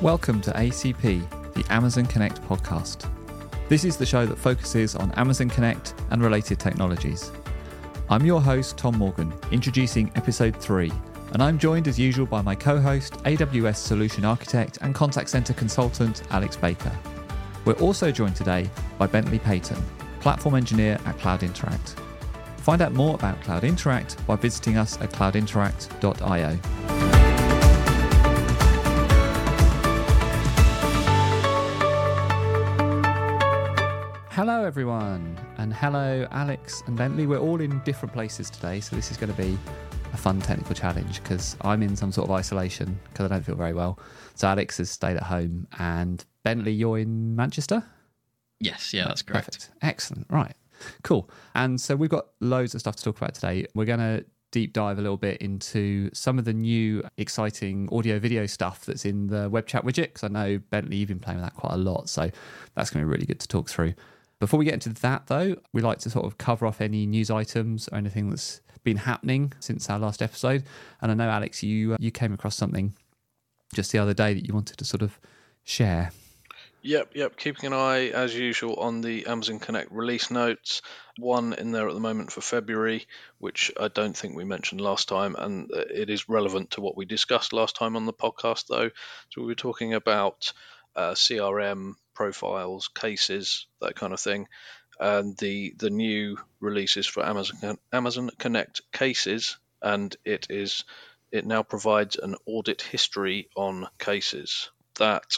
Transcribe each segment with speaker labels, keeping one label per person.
Speaker 1: Welcome to ACP, the Amazon Connect podcast. This is the show that focuses on Amazon Connect and related technologies. I'm your host, Tom Morgan, introducing episode 3, and I'm joined as usual by my co host, AWS Solution Architect and Contact Center Consultant, Alex Baker. We're also joined today by Bentley Paton, Platform Engineer at CloudInteract. Find out more about CloudInteract by visiting us at cloudinteract.io. Hello, everyone, and hello, Alex and Bentley. We're all in different places today, so this is going to be a fun technical challenge because I'm in some sort of isolation because I don't feel very well. So Alex has stayed at home, and Bentley, you're in Manchester.
Speaker 2: Yes, yeah, that's correct.
Speaker 1: Perfect. Excellent. Right. Cool. And so we've got loads of stuff to talk about today. We're going to deep dive a little bit into some of the new exciting audio video stuff that's in the web chat widget because I know Bentley you've been playing with that quite a lot so that's going to be really good to talk through. Before we get into that though, we like to sort of cover off any news items or anything that's been happening since our last episode. And I know Alex you uh, you came across something just the other day that you wanted to sort of share.
Speaker 3: Yep, yep. Keeping an eye, as usual, on the Amazon Connect release notes. One in there at the moment for February, which I don't think we mentioned last time, and uh, it is relevant to what we discussed last time on the podcast, though. So we were talking about uh, CRM profiles, cases, that kind of thing, and the the new releases for Amazon Amazon Connect cases, and it is it now provides an audit history on cases that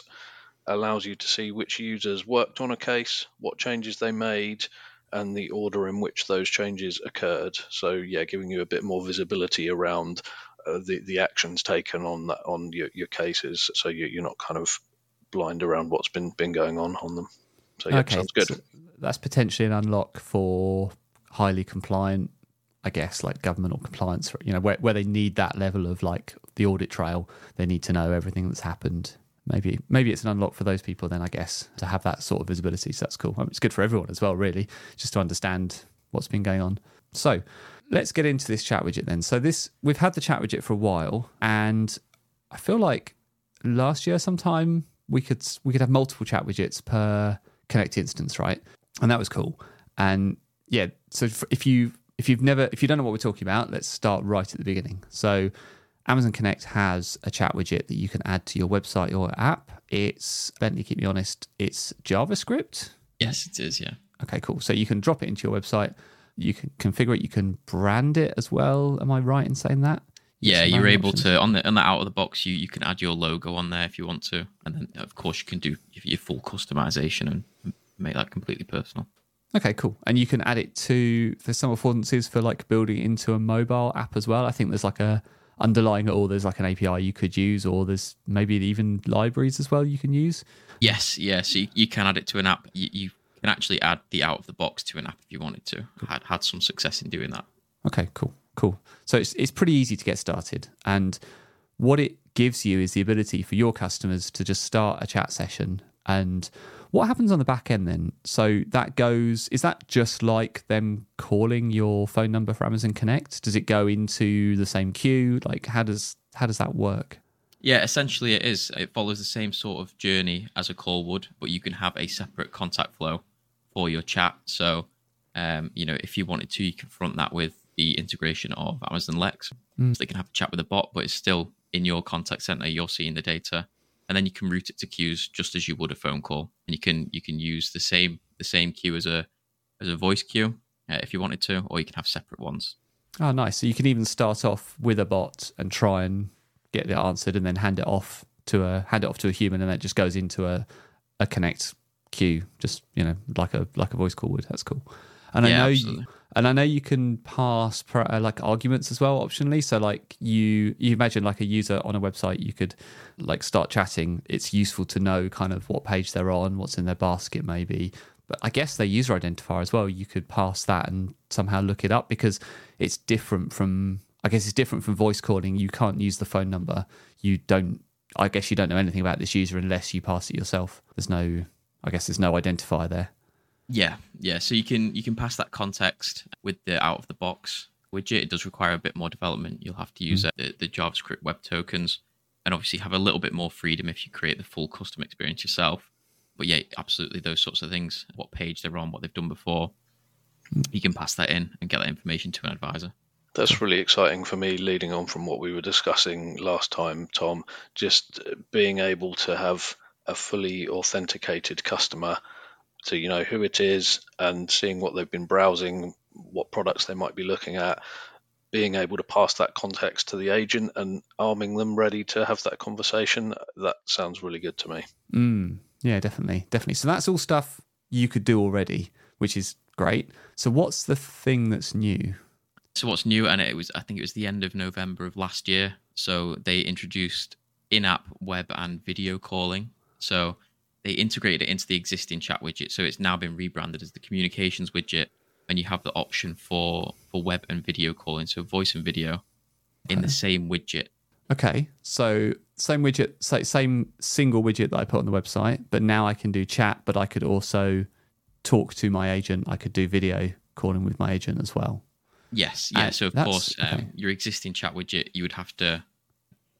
Speaker 3: allows you to see which users worked on a case, what changes they made, and the order in which those changes occurred. So, yeah, giving you a bit more visibility around uh, the the actions taken on that on your, your cases, so you, you're not kind of blind around what's been been going on on them. So, yeah,
Speaker 1: Okay,
Speaker 3: sounds good.
Speaker 1: so that's potentially an unlock for highly compliant, I guess, like government or compliance. You know, where where they need that level of like the audit trail, they need to know everything that's happened. Maybe maybe it's an unlock for those people then, I guess, to have that sort of visibility. So that's cool. I mean, it's good for everyone as well, really, just to understand what's been going on. So let's get into this chat widget then. So this we've had the chat widget for a while, and I feel like last year sometime we could we could have multiple chat widgets per Connect instance, right? And that was cool. And yeah, so if you if you've never if you don't know what we're talking about, let's start right at the beginning. So Amazon Connect has a chat widget that you can add to your website or app. It's Bentley, keep me honest, it's JavaScript.
Speaker 2: Yes, it is. Yeah.
Speaker 1: Okay, cool. So you can drop it into your website. You can configure it. You can brand it as well. Am I right in saying that?
Speaker 2: Yeah, you're able
Speaker 1: options?
Speaker 2: to on the on the out of the box. You you can add your logo on there if you want to, and then of course you can do your full customization and make that completely personal.
Speaker 1: Okay, cool. And you can add it to for some affordances for like building into a mobile app as well. I think there's like a underlying it all. There's like an API you could use, or there's maybe even libraries as well you can use.
Speaker 2: Yes, yeah. So you, you can add it to an app. You, you can actually add the out of the box to an app if you wanted to. Had had some success in doing that.
Speaker 1: Okay, cool, cool. So it's it's pretty easy to get started, and what it gives you is the ability for your customers to just start a chat session. And what happens on the back end then? So that goes. Is that just like them calling your phone number for Amazon Connect? Does it go into the same queue? Like how does how does that work?
Speaker 2: Yeah, essentially it is. It follows the same sort of journey as a call would, but you can have a separate contact flow for your chat. So, um, you know, if you wanted to, you can front that with the integration of Amazon Lex.
Speaker 1: Mm.
Speaker 2: So they can have a chat with a bot, but it's still in your contact center. You're seeing the data, and then you can route it to queues just as you would a phone call. And you can you can use the same the same queue as a as a voice queue uh, if you wanted to, or you can have separate ones.
Speaker 1: Oh, nice. So you can even start off with a bot and try and get it answered, and then hand it off to a hand it off to a human, and that just goes into a a connect queue, just you know, like a like a voice call would. That's cool. And I
Speaker 2: Yeah,
Speaker 1: know, you, and I know you can pass uh, like arguments as well, optionally. So like you you imagine like a user on a website, you could like start chatting. It's useful to know kind of what page they're on, what's in their basket, maybe. But I guess their user identifier as well. You could pass that and somehow look it up because it's different from. I guess it's different from voice calling. You can't use the phone number. You don't. I guess you don't know anything about this user unless you pass it yourself. There's no. I guess there's no identifier there.
Speaker 2: Yeah, yeah. So you can you can pass that context with the out of the box widget. It does require a bit more development. You'll have to use uh, the, the JavaScript web tokens and obviously have a little bit more freedom if you create the full custom experience yourself. But yeah, absolutely those sorts of things, what page they're on, what they've done before, you can pass that in and get that information to an advisor.
Speaker 3: That's really exciting for me, leading on from what we were discussing last time, Tom. Just being able to have a fully authenticated customer so you know who it is and seeing what they've been browsing, what products they might be looking at, being able to pass that context to the agent and arming them ready to have that conversation. That sounds really good to me.
Speaker 1: Mm, yeah, definitely, definitely. So that's all stuff you could do already, which is great. So what's the thing that's new?
Speaker 2: So what's new? And it was, I think it was the end of November of last year. So they introduced in-app web and video calling. So they integrated it into the existing chat widget. So it's now been rebranded as the communications widget, and you have the option for for web and video calling, so voice and video, in the same widget.
Speaker 1: Okay, so same widget, same single widget that I put on the website, but now I can do chat, but I could also talk to my agent. I could do video calling with my agent as well.
Speaker 2: Yes, yeah. so of course, um, okay. your existing chat widget, you would have to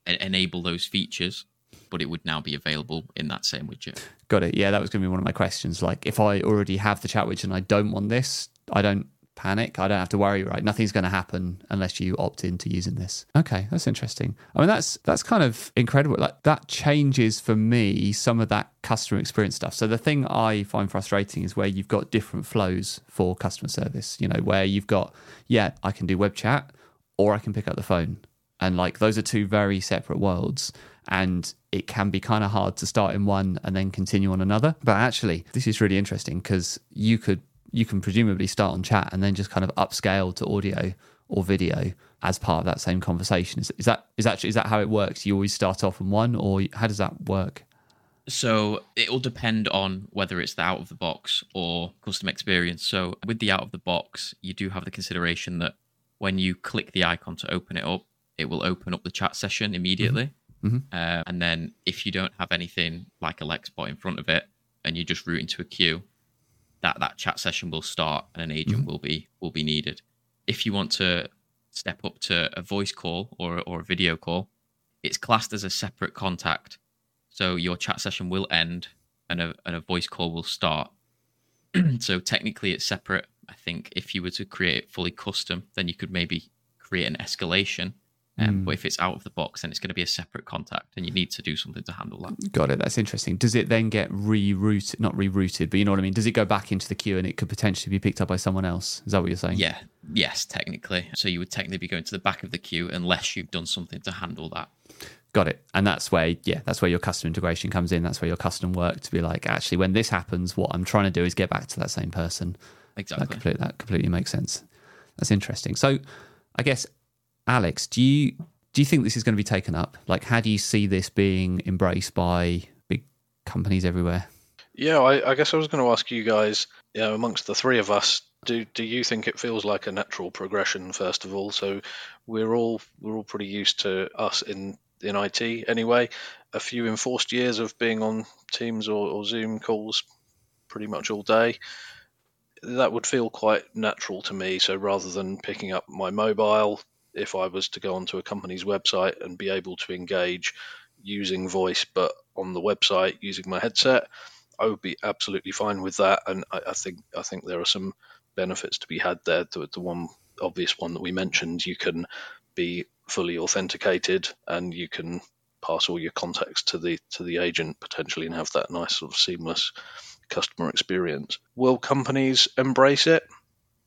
Speaker 2: enable those features but it would now be available in that same widget.
Speaker 1: Got it. Yeah, that was going to be one of my questions. Like, if I already have the chat widget and I don't want this, I don't panic. I don't have to worry, right? Nothing's going to happen unless you opt into using this. Okay, that's interesting. I mean, that's that's kind of incredible. Like that changes for me some of that customer experience stuff. So the thing I find frustrating is where you've got different flows for customer service. You know, where you've got yeah, I can do web chat or I can pick up the phone, and like those are two very separate worlds and it can be kind of hard to start in one and then continue on another. But actually, this is really interesting because you could you can presumably start on chat and then just kind of upscale to audio or video as part of that same conversation. Is, is that is actually is that how it works? You always start off on one, or how does that work?
Speaker 2: So it will depend on whether it's the out of the box or custom experience. So with the out of the box, you do have the consideration that when you click the icon to open it up, it will open up the chat session immediately. Mm-hmm. Mm-hmm. Uh, and then if you don't have anything like a Lexbot in front of it and you just route into a queue, that that chat session will start and an agent mm-hmm. will be will be needed. If you want to step up to a voice call or or a video call, it's classed as a separate contact. So your chat session will end and a and a voice call will start. so technically it's separate. I think if you were to create it fully custom, then you could maybe create an escalation um, mm. But if it's out of the box, then it's going to be a separate contact, and you need to do something to handle that.
Speaker 1: Got it. That's interesting. Does it then get rerouted? Not rerouted, but you know what I mean. Does it go back into the queue, and it could potentially be picked up by someone else? Is that what you're saying?
Speaker 2: Yeah. Yes, technically. So you would technically be going to the back of the queue unless you've done something to handle that.
Speaker 1: Got it. And that's where, yeah, that's where your custom integration comes in. That's where your custom work to be like, actually, when this happens, what I'm trying to do is get back to that same person.
Speaker 2: Exactly.
Speaker 1: That completely, that completely makes sense. That's interesting. So, I guess Alex, do you do you think this is going to be taken up? Like, how do you see this being embraced by big companies everywhere?
Speaker 3: Yeah, I, I guess I was going to ask you guys, you know, amongst the three of us, do do you think it feels like a natural progression? First of all, so we're all we're all pretty used to us in in IT anyway. A few enforced years of being on Teams or, or Zoom calls pretty much all day that would feel quite natural to me. So rather than picking up my mobile, if I was to go onto a company's website and be able to engage using voice, but on the website using my headset, I would be absolutely fine with that. And I, I think I think there are some benefits to be had there. The, the one obvious one that we mentioned, you can be fully authenticated and you can pass all your contacts to the to the agent potentially and have that nice sort of seamless customer experience. Will companies embrace it?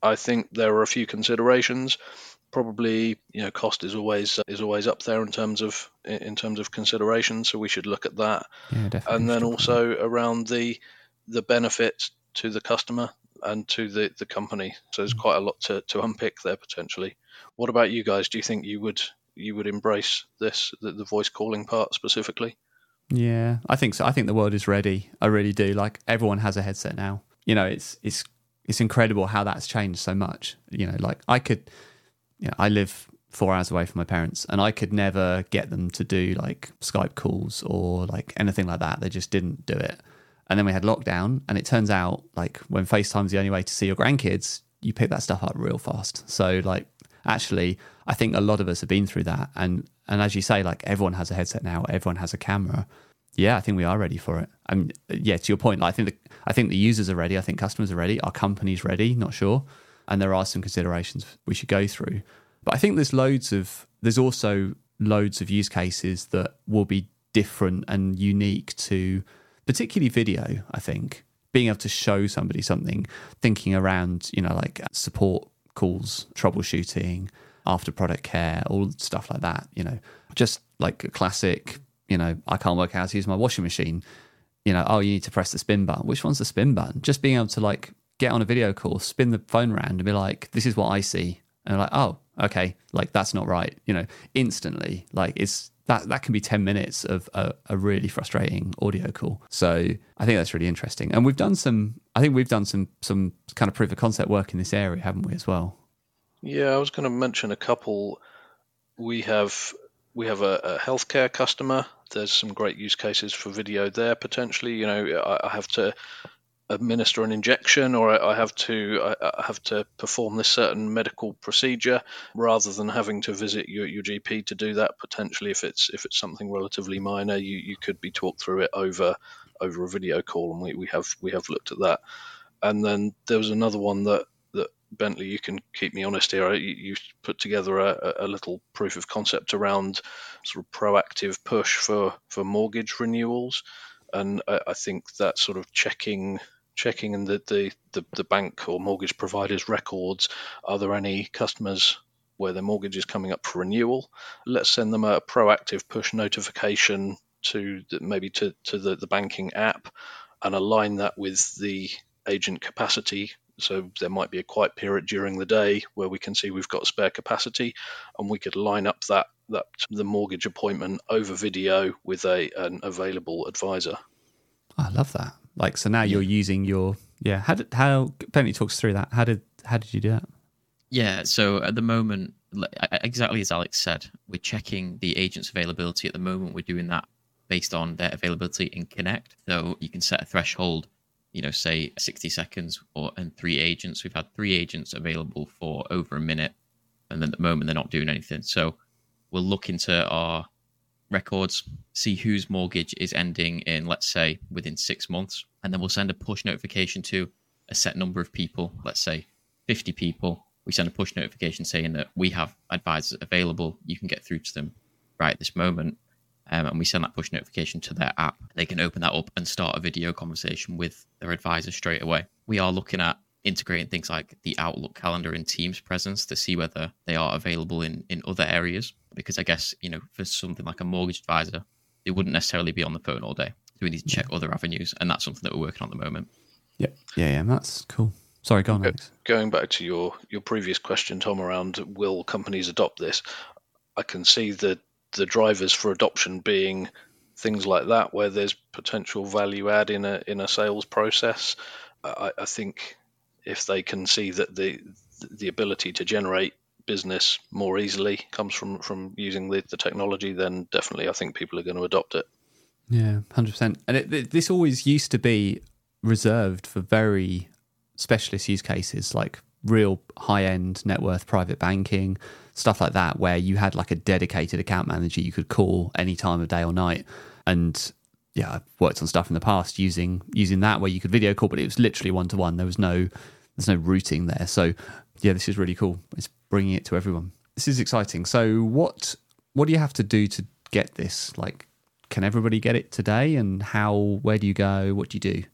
Speaker 3: I think there are a few considerations probably you know cost is always is always up there in terms of in terms of consideration so we should look at that.
Speaker 1: Yeah,
Speaker 3: and then also around the the benefit to the customer and to the the company. So there's mm. quite a lot to, to unpick there potentially. What about you guys? Do you think you would you would embrace this the, the voice calling part specifically?
Speaker 1: Yeah i think so. I think the world is ready. I really do. Like everyone has a headset now. You know it's it's it's incredible how that's changed so much. You know like i could you know, I live four hours away from my parents and I could never get them to do like Skype calls or like anything like that. They just didn't do it. And then we had lockdown and it turns out like when FaceTime's the only way to see your grandkids, you pick that stuff up real fast. So like actually, I think a lot of us have been through that. And and as you say, like everyone has a headset now, everyone has a camera. Yeah, I think we are ready for it. I mean, yeah, to your point, like, I think the, I think the users are ready. I think customers are ready. Our company's ready. Not sure, and there are some considerations we should go through. But I think there's loads of there's also loads of use cases that will be different and unique to particularly video. I think being able to show somebody something, thinking around, you know, like support calls, troubleshooting, after product care, all stuff like that. You know, just like a classic you know, I can't work out how to use my washing machine. You know, oh, you need to press the spin button. Which one's the spin button? Just being able to like get on a video call, spin the phone around and be like, this is what I see. And like, oh, okay, like that's not right. You know, instantly, like it's that that can be 10 minutes of a, a, really frustrating audio call so i think that's really interesting and we've done some i think we've done some some kind of proof of concept work in this area haven't we as well
Speaker 3: yeah i was going to mention a couple we have we have a, a, healthcare customer. There's some great use cases for video there potentially. You know, I, I have to administer an injection or I, I have to I, have to perform this certain medical procedure rather than having to visit your, your GP to do that. Potentially, if it's if it's something relatively minor, you, you could be talked through it over over a video call, and we, we have we have looked at that. And then there was another one that that Bentley, you can keep me honest here. You, you put together a, a, little proof of concept around sort of proactive push for, for mortgage renewals, and I, I think that sort of checking checking in the, the, the, the bank or mortgage providers' records. Are there any customers where their mortgage is coming up for renewal? Let's send them a proactive push notification to the, maybe to, to the, the banking app and align that with the agent capacity so there might be a quiet period during the day where we can see we've got spare capacity, and we could line up that that the mortgage appointment over video with a an available advisor.
Speaker 1: I love that. Like so now you're using your yeah. How did how Bentley talks through that? How did how did you do that?
Speaker 2: Yeah. So at the moment, exactly as Alex said, we're checking the agent's availability. At the moment, we're doing that based on their availability in Connect. So you can set a threshold you know, say 60 seconds or and three agents. We've had three agents available for over a minute, and then at the moment they're not doing anything. So we'll look into our records, see whose mortgage is ending in, let's say, within six months, and then we'll send a push notification to a set number of people, let's say 50 people. We send a push notification saying that we have advisors available. You can get through to them right at this moment um, and we send that push notification to their app. They can open that up and start a video conversation with their advisor straight away. We are looking at integrating things like the Outlook calendar and Teams presence to see whether they are available in, in other areas. Because I guess, you know, for something like a mortgage advisor, they wouldn't necessarily be on the phone all day. So we need to check yeah. other avenues. And that's something that we're working on at the moment.
Speaker 1: Yeah. Yeah. Yeah. That's cool. Sorry, go on. Alex.
Speaker 3: Going back to your, your previous question, Tom, around will companies adopt this? I can see that the drivers for adoption being things like that, where there's potential value add in a in a sales process. I, I think if they can see that the the ability to generate business more easily comes from from using the, the technology, then definitely I think people are going to adopt it.
Speaker 1: Yeah, hundred percent. And it, this always used to be reserved for very specialist use cases, like real high end net worth private banking, stuff like that, where you had like a dedicated account manager you could call any time of day or night. And yeah, I've worked on stuff in the past using using that where you could video call, but it was literally one to one. There was no there's no routing there. So yeah, this is really cool. It's bringing it to everyone. This is exciting. So what what do you have to do to get this? Like, can everybody get it today? And how? Where do you go? What do you do?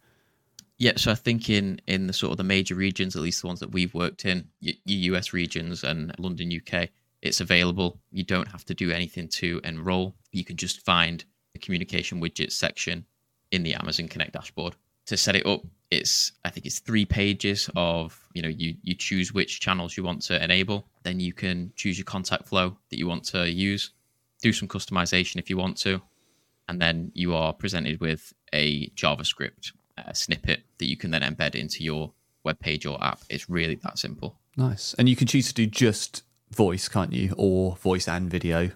Speaker 2: Yeah, so I think in in the sort of the major regions, at least the ones that we've worked in, US regions and London, UK, it's available. You don't have to do anything to enroll. You can just find the communication widgets section in the Amazon Connect dashboard. To set it up, it's I think it's three pages of you know you you choose which channels you want to enable, then you can choose your contact flow that you want to use, do some customization if you want to, and then you are presented with a JavaScript a snippet that you can then embed into your web page or app. It's really that simple.
Speaker 1: Nice. And you can choose to do just voice, can't you? Or voice and video.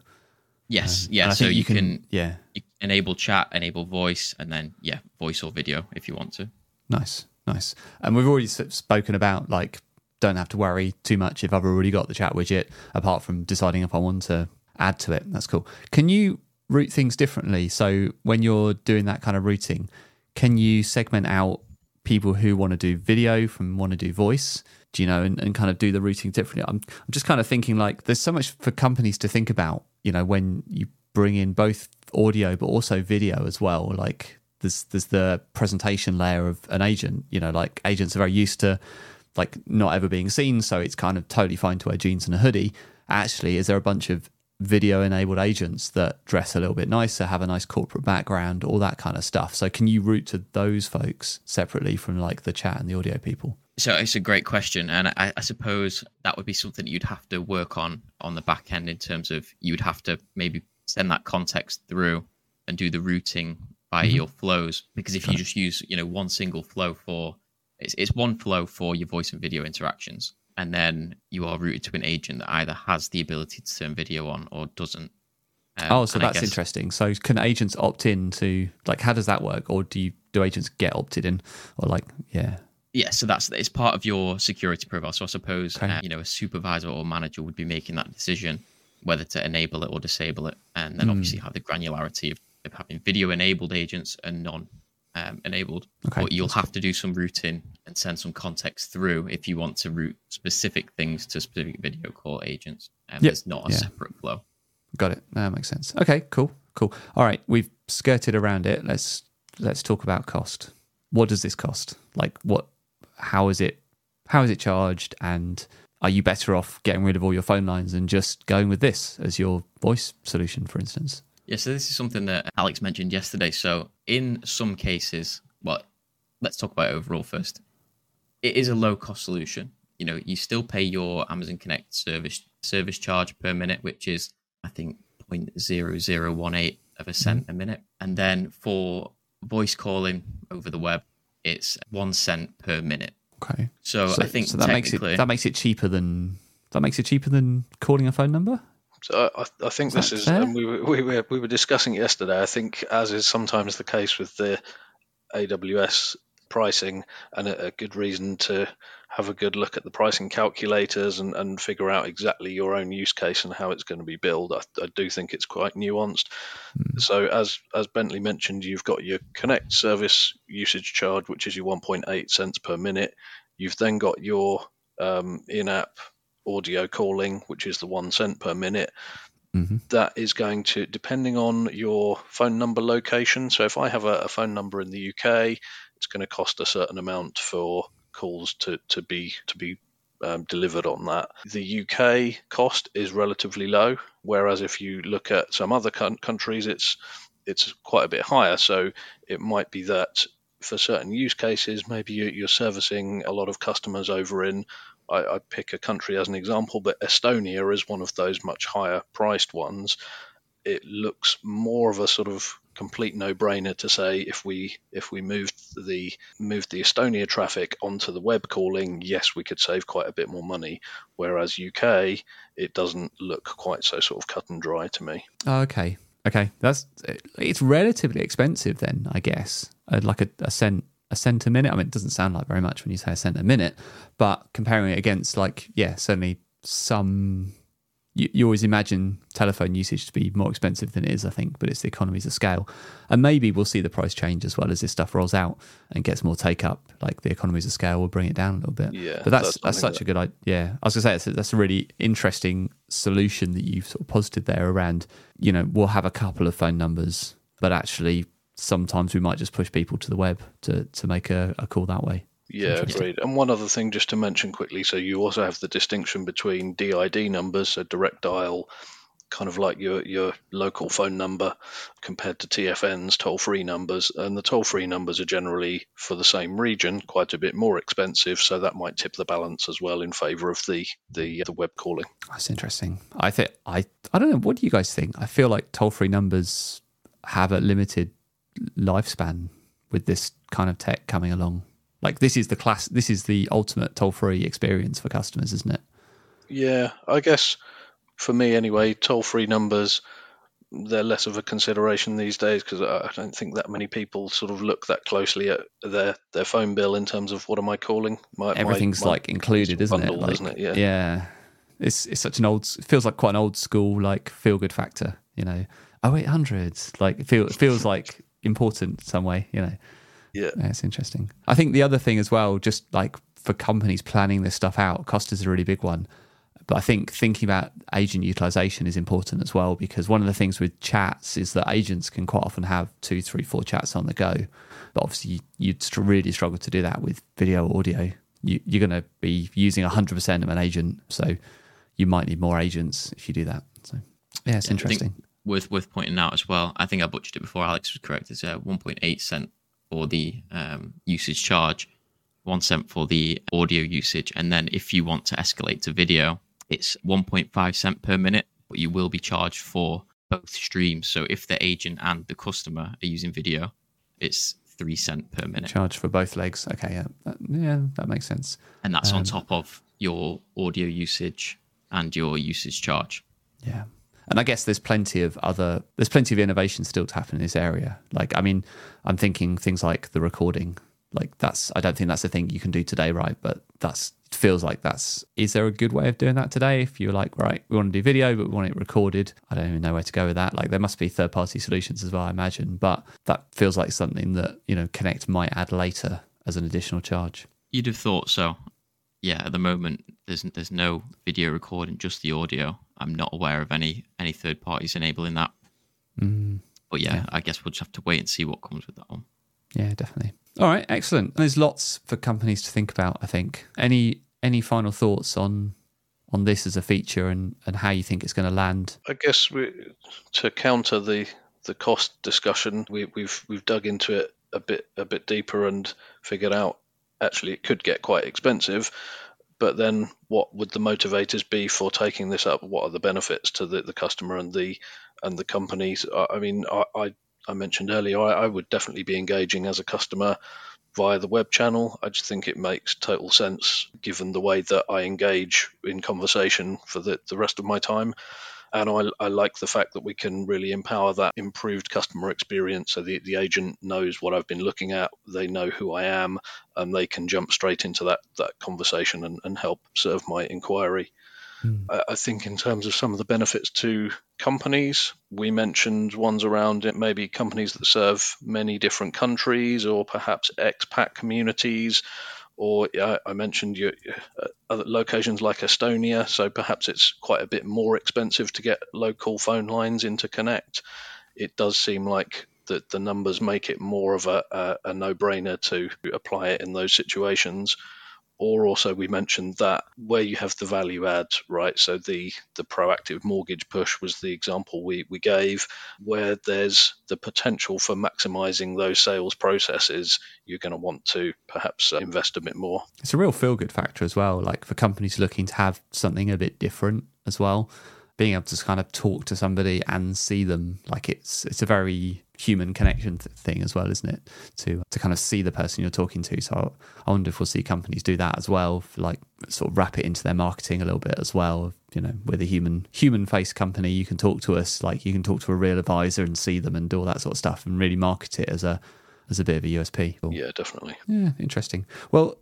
Speaker 2: Yes. Um, yeah. So you, can, can,
Speaker 1: yeah
Speaker 2: you enable chat, enable voice, and then yeah, voice or video if you want to.
Speaker 1: Nice. Nice. And we've already spoken about like don't have to worry too much if I've already got the chat widget, apart from deciding if I want to add to it. That's cool. Can you route things differently? So when you're doing that kind of routing, can you segment out people who want to do video from want to do voice? Do you know, and, and kind of do the routing differently? I'm, I'm just kind of thinking like there's so much for companies to think about, you know, when you bring in both audio but also video as well. Like there's there's the presentation layer of an agent. You know, like agents are very used to like not ever being seen, so it's kind of totally fine to wear jeans and a hoodie. Actually, is there a bunch of video enabled agents that dress a little bit nicer, have a nice corporate background, all that kind of stuff. So can you route to those folks separately from like the chat and the audio people?
Speaker 2: So it's a great question, and I, I suppose that would be something you'd have to work on on the back end in terms of you'd have to maybe send that context through and do the routing by mm-hmm. your flows because if you just use you know one single flow for it's, it's one flow for your voice and video interactions and then you are routed to an agent that either has the ability to turn video on or doesn't.
Speaker 1: Um, oh so that's guess, interesting. So can agents opt in to like how does that work? Or do you do agents get opted in? Or like yeah
Speaker 2: yeah so that's it's part of your security profile so i suppose okay. uh, you know a supervisor or manager would be making that decision whether to enable it or disable it and then mm. obviously have the granularity of, of having video enabled agents and non um, enabled. Okay. But you'll have to do some routing and send some context through if you want to route specific things to specific video call agents. And um, yep. there's not a yeah. separate flow.
Speaker 1: Got it. That makes sense. Okay, cool, cool. All right, we've skirted around it. Let's let's talk about cost. What does this cost? Like, what? How is it? How is it charged? And are you better off getting rid of all your phone lines and just going with this as your voice solution, for instance?
Speaker 2: Yeah, so this is something that Alex mentioned yesterday. So, in some cases, well, let's talk about overall first. It is a low cost solution. You know, you still pay your Amazon Connect service service charge per minute, which is I think 0.0018 of a cent mm-hmm. a minute. And then for voice calling over the web, it's one cent per minute.
Speaker 1: Okay.
Speaker 2: So, so I think
Speaker 1: so that makes it that makes it cheaper than that makes it cheaper than calling a phone number.
Speaker 3: So I, I think is this is, and we were, we were we were discussing it yesterday. I think, as is sometimes the case with the AWS pricing, and a, a, good reason to have a good look at the pricing calculators and, and figure out exactly your own use case and how it's going to be billed. I, I do think it's quite nuanced. Mm. So as as Bentley mentioned, you've got your Connect service usage charge, which is your 1.8 cents per minute. You've then got your um, in-app audio calling, which is the one cent per minute. Mm-hmm. That is going to, depending on your phone number location. So if I have a, a phone number in the UK, it's going to cost a certain amount for calls to, to be to be um, delivered on that. The UK cost is relatively low, whereas if you look at some other countries, it's it's quite a bit higher. So it might be that for certain use cases, maybe you're servicing a lot of customers over in I, I pick a country as an example, but Estonia is one of those much higher priced ones. It looks more of a sort of complete no-brainer to say if we if we moved the moved the Estonia traffic onto the web calling, yes, we could save quite a bit more money. Whereas UK, it doesn't look quite so sort of cut and dry to me.
Speaker 1: okay, okay, that's it's relatively expensive then, I guess, uh, like a, a cent a cent a minute. I mean, it doesn't sound like very much when you say a cent a minute, but comparing it against, like, yeah, certainly some. You, you always imagine telephone usage to be more expensive than it is, I think, but it's the economies of scale. And maybe we'll see the price change as well as this stuff rolls out and gets more take up. Like the economies of scale will bring it down a little bit.
Speaker 3: Yeah,
Speaker 1: but that's that's, such a good idea. Yeah, I was gonna say that's a, that's a really interesting solution that you've sort of posited there around. You know, we'll have a couple of phone numbers, but actually sometimes we might just push people to the web to, to make a, a call that way.
Speaker 3: Yeah, agreed. And one other thing just to mention quickly so you also have the distinction between DID numbers, so direct dial, kind of like your, your local phone number, compared to TFN's toll free numbers. And the toll free numbers are generally for the same region quite a bit more expensive. So that might tip the balance as well in favor of the, the, uh, the web calling.
Speaker 1: That's interesting. I think, I, I don't know, what do you guys think? I feel like toll free numbers have a limited lifespan with this kind of tech coming along. Like this is the class, this is the ultimate toll-free experience for customers, isn't it?
Speaker 3: Yeah, I guess for me anyway, toll-free numbers they're less of a consideration these days because I don't think that many people sort of look that closely at their their phone bill in terms of what am I calling?
Speaker 1: My, Everything's my, like included, isn't bundle, it? Like,
Speaker 3: isn't it? Yeah.
Speaker 1: Yeah. It's it's such an old. It feels like quite an old school like feel good factor. You know, oh eight hundreds. Like it, feel, it feels like important some way. You know.
Speaker 3: Yeah. yeah.
Speaker 1: It's interesting. I think the other thing as well, just like for companies planning this stuff out, cost is a really big one. But I think thinking about agent utilization is important as well because one of the things with chats is that agents can quite often have two, three, four chats on the go. But obviously, you'd really struggle to do that with video audio. You, are going to be using 100% of an agent. So you might need more agents if you do that. So, yeah, it's yeah, interesting.
Speaker 2: Worth, worth pointing out as well, I think I butchered it before Alex was correct. It's a 1.8 cent for the um, usage charge, one cent for the audio usage. And then if you want to escalate to video, it's 1.5 cent per minute, but you will be charged for both streams. So if the agent and the customer are using video, it's three cent per minute.
Speaker 1: Charge for both legs. Okay, yeah, that, yeah, that makes sense.
Speaker 2: And that's um, on top of your audio usage and your usage charge.
Speaker 1: Yeah. And I guess there's plenty of other, there's plenty of innovation still to happen in this area. Like, I mean, I'm thinking things like the recording. Like, that's, I don't think that's a thing you can do today, right? But that's feels like that's is there a good way of doing that today if you're like right we want to do video but we want it recorded i don't even know where to go with that like there must be third party solutions as well i imagine but that feels like something that you know connect might add later as an additional charge
Speaker 2: you'd have thought so yeah at the moment there's there's no video recording just the audio i'm not aware of any any third parties enabling that
Speaker 1: mm,
Speaker 2: but yeah, yeah i guess we'll just have to wait and see what comes with that one
Speaker 1: yeah definitely all right, excellent. There's lots for companies to think about. I think. Any any final thoughts on on this as a feature and, and how you think it's going to land?
Speaker 3: I guess we, to counter the the cost discussion, we, we've we've dug into it a bit a bit deeper and figured out actually it could get quite expensive. But then, what would the motivators be for taking this up? What are the benefits to the, the customer and the and the companies? I mean, I, I I mentioned earlier, I, I, would definitely be engaging as a customer via the web channel. I just think it makes total sense given the way that I engage in conversation for the, the rest of my time. And I, I like the fact that we can really empower that improved customer experience. So the, the agent knows what I've been looking at, they know who I am, and they can jump straight into that, that conversation and, and help serve my inquiry. Mm. I think in terms of some of the benefits to companies, we mentioned ones around it, maybe companies that serve many different countries or perhaps expat communities. Or uh, I mentioned uh, other locations like Estonia, so perhaps it's quite a bit more expensive to get local phone lines interconnect. It does seem like that the numbers make it more of a, a, a no-brainer to apply it in those situations or also we mentioned that where you have the value add right? So the the proactive mortgage push was the example we, we gave. Where there's the potential for maximizing those sales processes you're going to want to perhaps uh, invest a bit more.
Speaker 1: It's a real feel good factor as well like for companies looking to have something a bit different as well being able to kind of talk to somebody and see them like it's it's a very human connection thing as well isn't it? To to kind of see the person you're talking to. So i wonder if we'll see companies do that as well like sort of wrap it into their marketing a little bit as well. You know with a human human face company you can talk to us like you can talk to a real advisor and see them and do all that sort of stuff and really market it as a as a bit of a usp
Speaker 3: yeah definitely.
Speaker 1: Yeah interesting. Well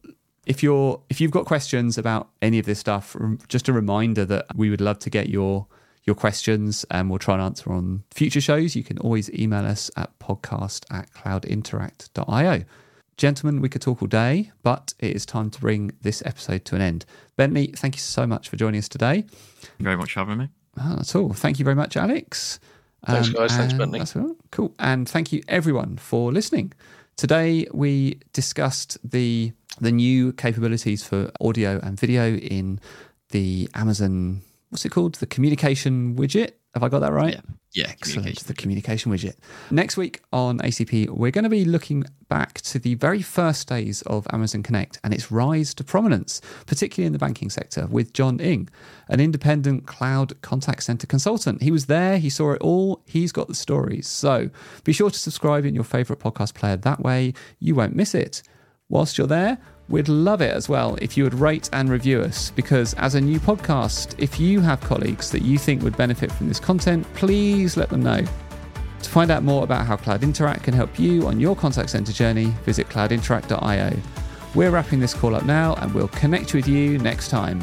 Speaker 1: if you're if you've got questions about any of this stuff, just a reminder that we would love to get your your questions and we'll try and answer on future shows. You can always email us at podcast at cloudinteract.io. Gentlemen, we could talk all day, but it is time to bring this episode to an end. Bentley, thank you so much for joining us today.
Speaker 2: Thank you very much for having me.
Speaker 1: Oh, that's all. Thank you very much, Alex.
Speaker 3: Thanks, um, guys. Thanks, Bentley.
Speaker 1: That's all. Cool. And thank you, everyone, for listening. Today, we discussed the the new capabilities for audio and video in the Amazon, what's it called? The communication widget. Have I got that right?
Speaker 2: Yeah. Yeah,
Speaker 1: excellent. The communication widget. Next week on ACP, we're going to be looking back to the very first days of Amazon Connect and its rise to prominence, particularly in the banking sector, with John Ing, an independent cloud contact center consultant. He was there, he saw it all, he's got the stories. So be sure to subscribe in your favorite podcast player. That way, you won't miss it. Whilst you're there, We'd love it as well if you would rate and review us because, as a new podcast, if you have colleagues that you think would benefit from this content, please let them know. To find out more about how CloudInteract can help you on your contact center journey, visit cloudinteract.io. We're wrapping this call up now and we'll connect with you next time.